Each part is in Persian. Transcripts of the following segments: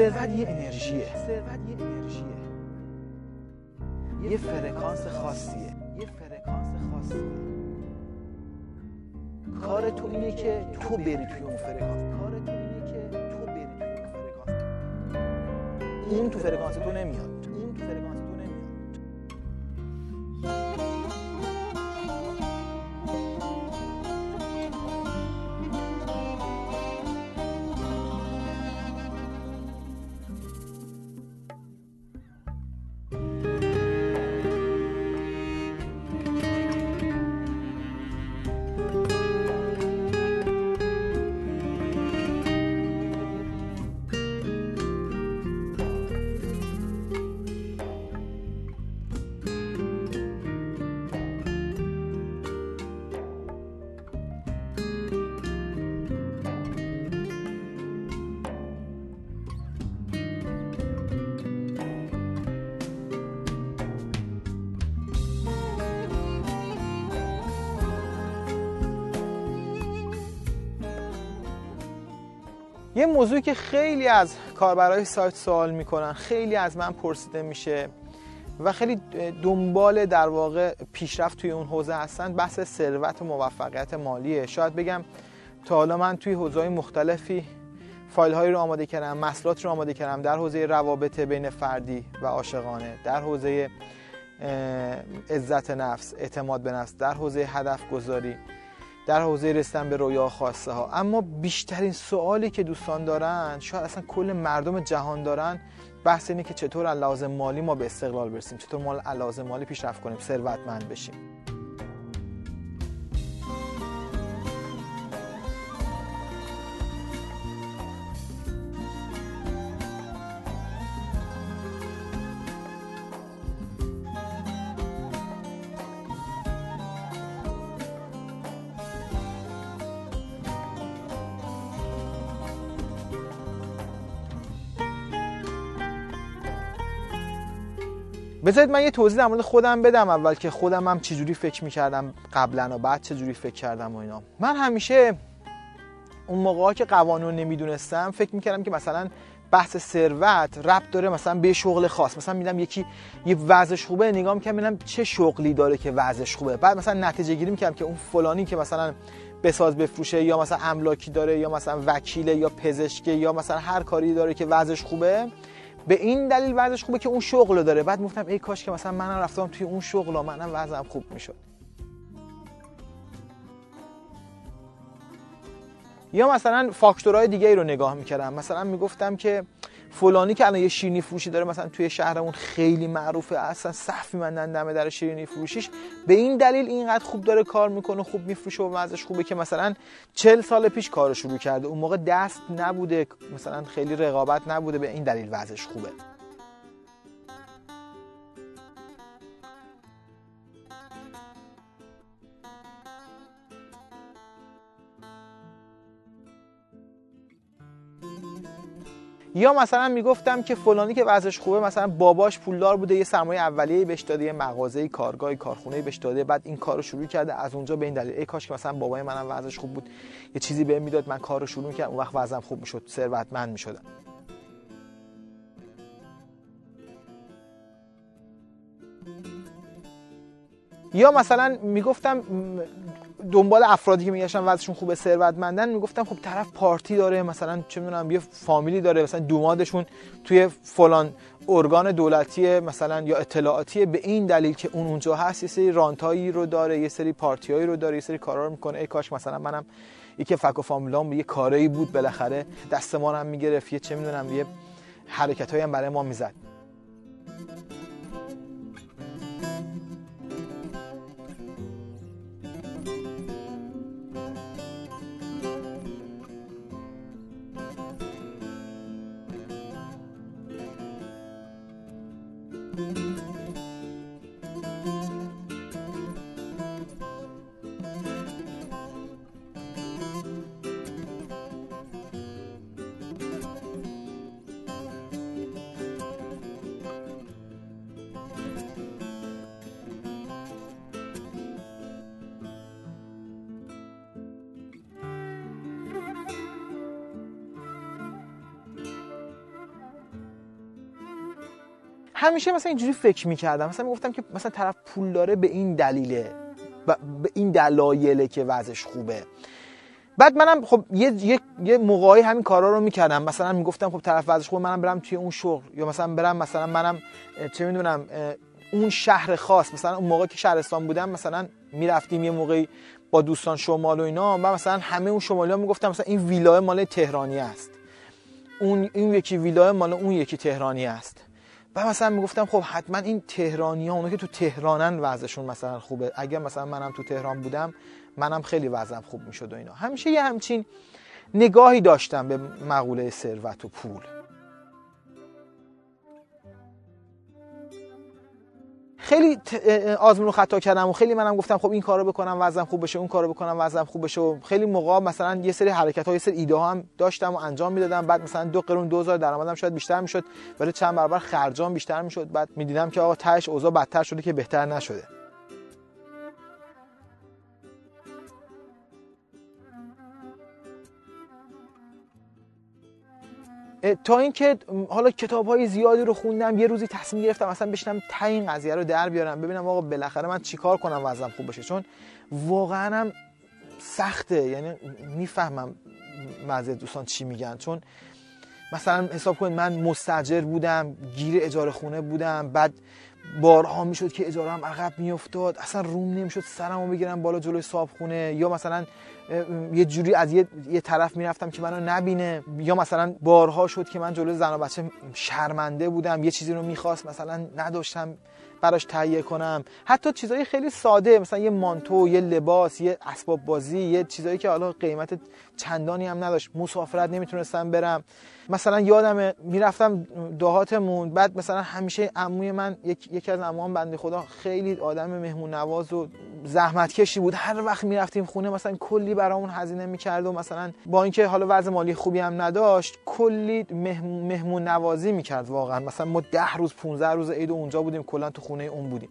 ثروت یه انرژیه. ثروت یه انرژیه یه فرکانس خاصیه. یه فرکانس خاصیه. کار تو اینه که تو بری توی اون فرکانس. کار تو اینه که تو بری توی اون فرکانس. اون تو فرکانس تو نمیاد. یه موضوعی که خیلی از کاربرای سایت سوال می‌کنن خیلی از من پرسیده میشه و خیلی دنبال در واقع پیشرفت توی اون حوزه هستن بحث ثروت و موفقیت مالیه. شاید بگم تا حالا من توی حوزه‌های مختلفی فایل هایی رو آماده کردم مسئولات رو آماده کردم در حوزه روابط بین فردی و عاشقانه در حوزه عزت نفس اعتماد به نفس در حوزه هدف گذاری در حوزه رسیدن به رویا خواسته ها. اما بیشترین سوالی که دوستان دارن شاید اصلا کل مردم جهان دارن بحث اینه که چطور از مالی ما به استقلال برسیم چطور ما از مالی پیشرفت کنیم ثروتمند بشیم. بذارید من یه توضیح در مورد خودم بدم اول که خودم هم چجوری فکر می‌کردم قبلا و بعد چجوری فکر کردم و اینا. من همیشه اون موقع که قوانین نمی‌دونستم فکر می‌کردم که مثلا بحث ثروت ربط داره مثلا به شغل خاص. مثلا میدم یکی یه وضعش خوبه نگاه می‌کنم ببینم چه شغلی داره که وضعش خوبه. بعد مثلا نتیجه گیری می‌کنم که اون فلانی که مثلا بساز بفروشه یا مثلا املاکی داره یا مثلا وکیله یا پزشکه یا مثلا هر کاری داره که وضعش خوبه به این دلیل وضعش خوبه که اون شغل داره. بعد گفتم ای کاش که مثلا منم رفتم توی اون شغل و منم وضعم خوب می‌شد. یا مثلا فاکتورهای دیگه ای رو نگاه می‌کردم. مثلا می‌گفتم که فلانی که الان یه شیرینی فروشی داره مثلا توی شهرمون خیلی معروفه اصلا صف میمندن دم در شیرینی فروشیش. به این دلیل اینقدر خوب داره کار می‌کنه خوب میفروشه و وضعش خوبه که مثلا چل سال پیش کارو شروع کرده. اون موقع دست نبوده مثلا خیلی رقابت نبوده به این دلیل وضعش خوبه. یا مثلا می‌گفتم که فلانی که وضعش خوبه مثلا باباش پولدار بوده یه سرمایه اولیه بهش داده یه مغازه کارگاه کارخونه بهش داده بعد این کارو شروع کرده. از اونجا به این دلیل ای کاش که مثلا بابای منم وضعش خوب بود یه چیزی بهم می‌داد من کارو شروع کردم اون وقت وضعم خوب می‌شد ثروتمند می‌شدم. یا مثلا می‌گفتم دنبال افرادی که میگشتن وضعشون خوبه ثروتمندن می‌گفتم خب طرف پارتی داره مثلا چه می‌دونم یه فامیلی داره مثلا دومادشون توی فلان ارگان دولتی مثلا یا اطلاعاتی به این دلیل که اون اونجا هست یه سری رانتایی رو داره یه سری پارتیایی رو داره یه سری کارا رو می‌کنه. ای کاش مثلا منم یکی فک و فامیلام یه کاری بود بالاخره دست ما هم می‌گرفت یه چه می‌دونم یه حرکتایی هم برای ما می‌زد. همیشه مثلا اینجوری فکر می‌کردم. مثلا می‌گفتم که مثلا طرف پول داره به این دلیله. به این دلایله که وضعش خوبه. بعد منم خب یه یه, یه موقعی همین کارا رو می‌کردم. مثلا می‌گفتم خب طرف وضعش خوبه منم برم توی اون شغل. یا مثلا برم مثلا منم چه می‌دونم اون شهر خاص مثلا اون موقع که شهرستان بودم مثلا می‌رفتیم یه موقعی با دوستان شمال و اینا. و مثلا همه اون شمالی ها می‌گفتم مثلا این ویلا مال تهرانی است. اون این یکی ویلا مال اون یکی تهرانی است. و مثلا می‌گفتم خب حتما این تهرانی ها اونا که تو تهرانن وضعشون مثلا خوبه. اگر مثلا منم تو تهران بودم منم خیلی وضعم خوب می‌شد و اینا. همیشه یه همچین نگاهی داشتم به مقوله ثروت و پول. خیلی آزمون و خطا کردم و خیلی منم گفتم خب این کارو بکنم وزنم خوب بشه اون کارو بکنم وزنم خوب بشه. و خیلی موقع مثلا یه سری حرکت ها یه سری ایده ها هم داشتم و انجام می‌دادم. بعد مثلا دو قرون 2000 درآمدم شاید بیشتر می‌شد ولی چند برابر خرجام بیشتر می‌شد. بعد می‌دیدم که آقا تهش اوضاع بدتر شده که بهتر نشده. تا اینکه حالا کتاب های زیادی رو خوندم یه روزی تصمیم گرفتم اصلا بشنم تا این قضیه رو در بیارم ببینم آقا بالاخره من چیکار کنم وضعم خوب بشه. چون واقعا هم سخته. یعنی می‌فهمم بعضی دوستان چی میگن. چون مثلا حساب کنید من مستجر بودم گیر اجاره خونه بودم بعد بارها می‌شد که اجاره هم عقب میافتاد. اصلا روم نمی‌شد سرمو بگیرم بالا جلوی صاحب خونه. یا مثلا یه جوری از یه, یه طرف می‌رفتم که منو نبینه. یا مثلا بارها شد که من جلوی زن و بچه شرمنده بودم یه چیزی رو می‌خواست مثلا نداشتم براش تهیه کنم. حتی چیزای خیلی ساده مثلا یه مانتو یه لباس یه اسباب بازی یه چیزایی که حالا قیمت چندانی هم نداشت. مسافرت نمی‌تونستم برم. مثلا یادم می‌رفتم دهاتمون بعد مثلا همیشه عموی من یکی از عموام بنده خدا خیلی آدم مهمون نواز و زحمت کشی بود. هر وقت می‌رفتیم خونه مثلا کلی برامون هزینه می‌کرد و مثلا با اینکه حالا وضع مالی خوبی هم نداشت کلی مهمون نوازی می‌کرد واقعا. مثلا ما ده روز 15 روز عید اونجا بودیم کلا تو خونه اون بودیم.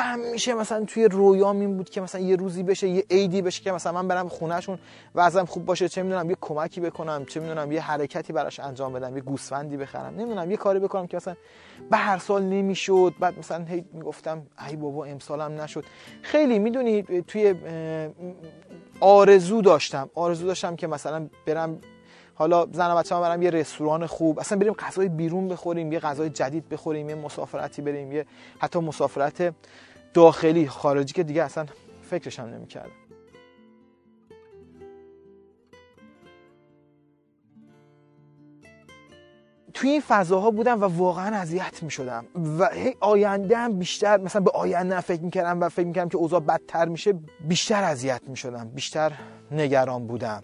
و همیشه مثلا توی رویام این بود که مثلا یه روزی بشه یه عیدی بشه که مثلا من برم خونهشون وضعم خوب باشه چه می‌دونم یه کمکی بکنم چه می‌دونم یه حرکتی براش انجام بدم یه گوسفندی بخرم نمی‌دونم یه کاری بکنم که مثلا به هر سال نمی‌شد بعد مثلا هی می‌گفتم ای بابا امسالم نشد. خیلی می‌دونی توی آرزو داشتم آرزو داشتم که مثلا برم حالا زن و بچه برم یه رستوران خوب اصلا بریم غذای بیرون بخوریم یه غذای جدید بخوریم یه مسافرتی بریم یه حتی مسافرت داخلی خارجی که دیگه اصلا فکرش هم نمی‌کردم توی این فضاها بودم و واقعا اذیت می شدم و هی آینده هم بیشتر مثلا به آینده فکر می‌کردم و فکر می‌کردم که اوضاع بدتر میشه بیشتر اذیت می شدم بیشتر نگران بودم.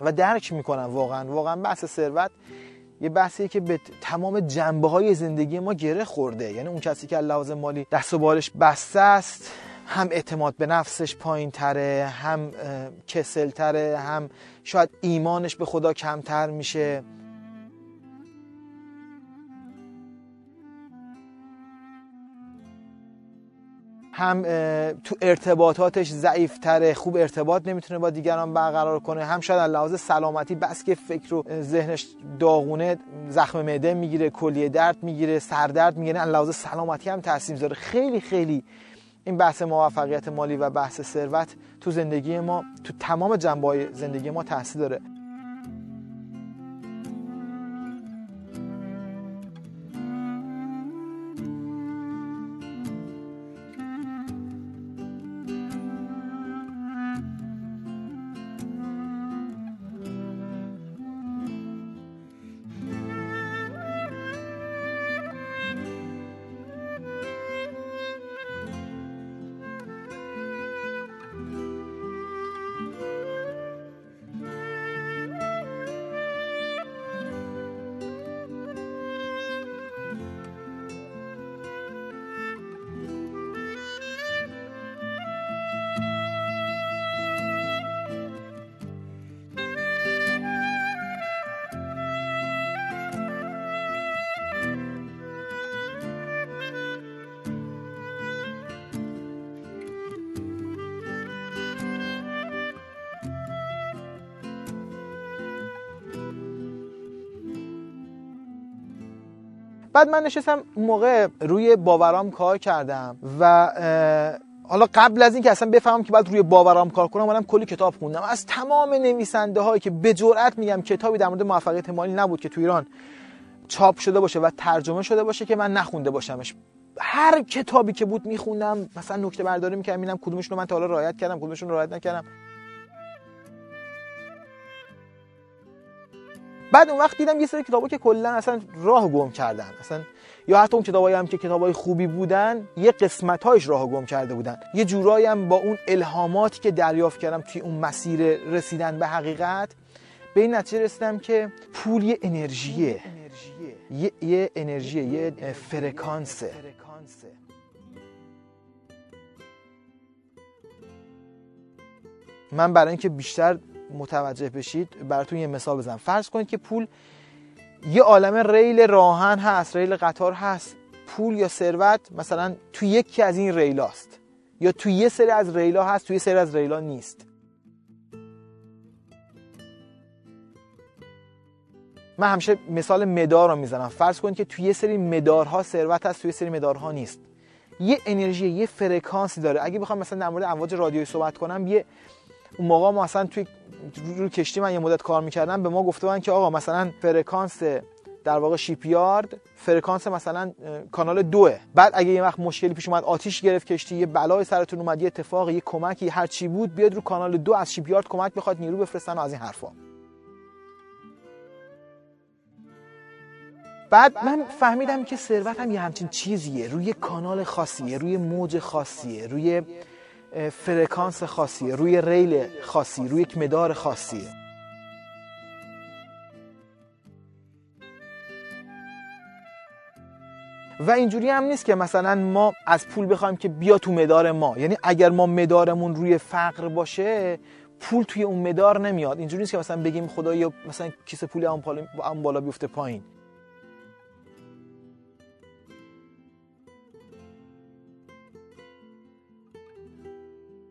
و درک می‌کنم واقعا واقعا بحث ثروت یه بحثیه که به تمام جنبه های زندگی ما گره خورده. یعنی اون کسی که لحاظ مالی دست و بالش بسته است هم اعتماد به نفسش پایین تره هم کسل تره هم شاید ایمانش به خدا کمتر میشه. هم تو ارتباطاتش ضعیفتره خوب ارتباط نمی‌تونه با دیگران برقرار کنه. هم شاید لحاظ سلامتی بس که فکر و ذهنش داغونه زخم معده می‌گیره کلیه درد می‌گیره سردرد می‌گیره لحاظ سلامتی هم تاثیر می‌ذاره خیلی خیلی این بحث موفقیت مالی و بحث ثروت تو زندگی ما تو تمام جنبه زندگی ما تاثیر داره. بعد من نشستم موقع روی باورام کار کردم و حالا قبل از اینکه اصلا بفهمم که بعد روی باورام کار کنم منم کلی کتاب خوندم. از تمام نویسنده هایی که به جرئت میگم کتابی در مورد موفقیت مالی نبود که تو ایران چاپ شده باشه و ترجمه شده باشه که من نخونده باشمش. هر کتابی که بود میخوندم مثلا نکته برداری می‌کردم می‌بینم کدومشون رو من تا حالا رعایت کردم کدومشون رو رعایت نکردم. بعد اون وقت دیدم یه سری کتابا که کلا اصلا راه گم کردن. اصلا یا حتی اون کتابایی هم که کتابای خوبی بودن یه قسمتایش راه گم کرده بودن. یه جورایی هم با اون الهاماتی که دریافت کردم توی اون مسیر رسیدن به حقیقت به این نتیجه رسیدم که پول یه انرژیه. یه, یه انرژیه یه فرکانسه. من برای اینکه بیشتر متوجه بشید براتون یه مثال بزنم. فرض کنید که پول یه عالم ریل راهن هست ریل قطار هست. پول یا ثروت مثلا توی یکی از این ریلاست یا توی یه سری از ریلا هست توی یه سری از ریلا نیست. من همیشه مثال مدار رو می‌زنم. فرض کنید که توی یه سری مدارها ثروت هست توی یه سری مدارها نیست. یه انرژی یه فرکانسی داره. اگه بخوام مثلا در مورد امواج رادیویی صحبت کنم یه اون موقع ما اصلا توی رو کشتی من یه مدت کار می‌کردم به ما گفته بودن که آقا مثلا فرکانس در واقع shipyard فرکانس مثلا کانال دوه. بعد اگه یه وقت مشکلی پیش اومد آتیش گرفت کشتی یه بلای سرتون اومد یه اتفاق یه کمکی هر چی بود بیاد رو کانال دو از shipyard کمک بخواد نیرو بفرستن و از این حرفا. بعد من فهمیدم که ثروت هم یه همچین چیزیه روی کانال خاصیه روی موج خاصیه روی فرکانس خاصیه روی ریل خاصی روی یک مدار خاصیه و اینجوری هم نیست که مثلا ما از پول بخوایم که بیا تو مدار ما. یعنی اگر ما مدارمون روی فقر باشه پول توی اون مدار نمیاد. اینجوری نیست که مثلا بگیم خدایا مثلا کیسه پول اون بالا بیفته پایین.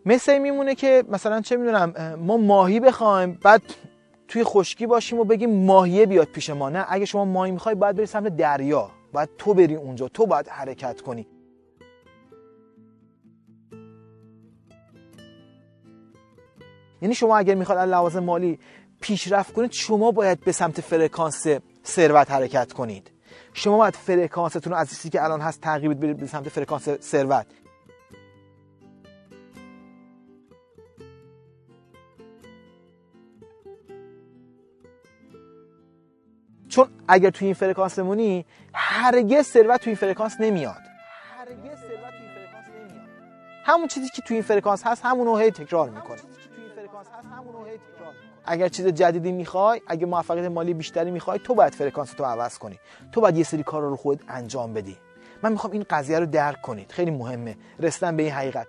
مثل میمونه که مثلا چه می‌دونم ما ماهی بخوایم بعد توی خشکی باشیم و بگیم ماهیه بیاد پیش ما. نه اگه شما ماهی می‌خوای باید بری سمت دریا. باید تو بری اونجا. تو باید حرکت کنی. یعنی شما اگر می‌خواد از لحاظ مالی پیشرفت کنید شما باید به سمت فرکانس ثروت حرکت کنید. شما باید فرکانستون رو از چیزی که الان هست تغییر بدید به سمت فرکانس ثروت. اگر توی این فرکانس بمونی هرگز ثروت توی این فرکانس نمیاد. هرگز ثروت توی این فرکانس نمیاد. همون چیزی که توی این فرکانس هست همون رو هی تکرار می‌کنه. اگر چیز جدیدی می‌خوای اگه موفقیت مالی بیشتری می‌خوای تو باید فرکانس تو عوض کنی. تو باید یه سری کار رو خود انجام بدی. من می‌خوام این قضیه رو درک کنید. خیلی مهمه. رسیدن به این حقیقت.